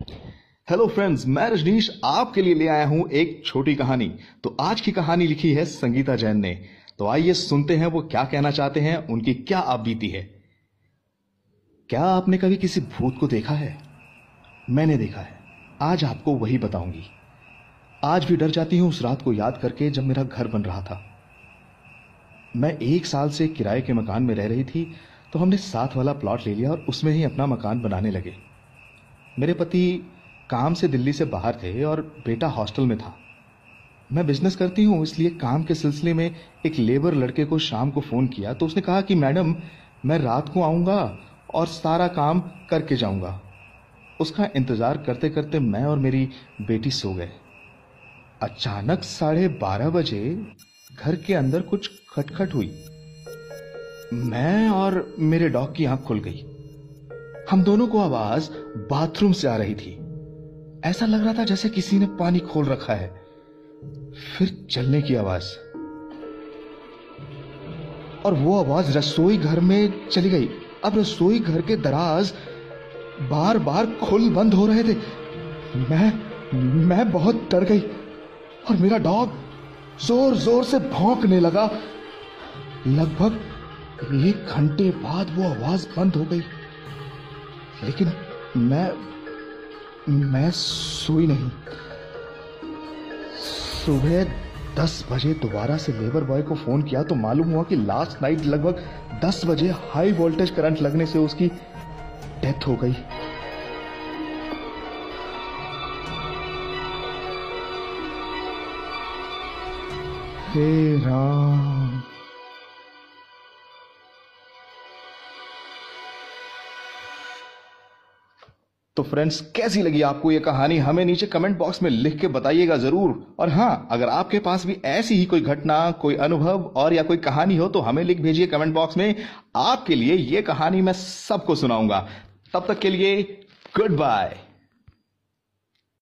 Hello friends मैं रजनीश आपके लिए ले आया हूँ एक छोटी कहानी। तो आज की कहानी लिखी है संगीता जैन ने। तो आइए सुनते हैं वो क्या कहना चाहते हैं, उनकी क्या आप बीती है। क्या आपने कभी किसी भूत को देखा है? मैंने देखा है। आज आपको वही बताऊँगी। आज भी डर जाती हूँ उस रात को याद करके जब मेरा घर बन रहा था। मैं एक साल से किराए के मकान में रह रही थी तो हमने साथ वाला प्लॉट ले लिया और उसमें ही अपना मकान बनाने लगे। मेरे पति काम से दिल्ली से बाहर थे और बेटा हॉस्टल में था। मैं बिज़नेस करती हूँ, इसलिए काम के सिलसिले में एक लेबर लड़के को शाम को फ़ोन किया तो उसने कहा कि, मैडम, मैं रात को आऊँगा और सारा काम करके जाऊँगा। उसका इंतज़ार करते करते मैं और मेरी बेटी सो गए। अचानक साढ़े बारह बजे घर के अंदर कुछ खटखट हुई। मैं और मेरे डॉग की आँख खुल गई। हम दोनों को आवाज़ बाथरूम से आ रही थी। ऐसा लग रहा था जैसे किसी ने पानी खोल रखा है। फिर चलने की आवाज़। और वो आवाज़ रसोई घर में चली गई। अब रसोई घर के दराज बार बार खुल बंद हो रहे थे। मैं मैं बहुत डर गई। और मेरा डॉग ज़ोर ज़ोर से भौंकने लगा। लगभग एक घंटे बाद वो आवाज़ बंद हो गई। लेकिन मैं मैं सोई नहीं। सुबह दस बजे दोबारा से लेबर बॉय को फ़ोन किया तो मालूम हुआ कि लास्ट नाइट लगभग दस बजे हाई वोल्टेज करंट लगने से उसकी डेथ हो गई। हे राम। तो फ्रेंड्स कैसी लगी आपको ये कहानी? हमें नीचे कमेंट बॉक्स में लिख के बताइएगा ज़रूर। और हाँ अगर आपके पास भी ऐसी ही कोई घटना, कोई अनुभव और या कोई कहानी हो तो हमें लिख भेजिए कमेंट बॉक्स में। आपके लिए ये कहानी मैं सबको सुनाऊँगा। तब तक के लिए गुड बाय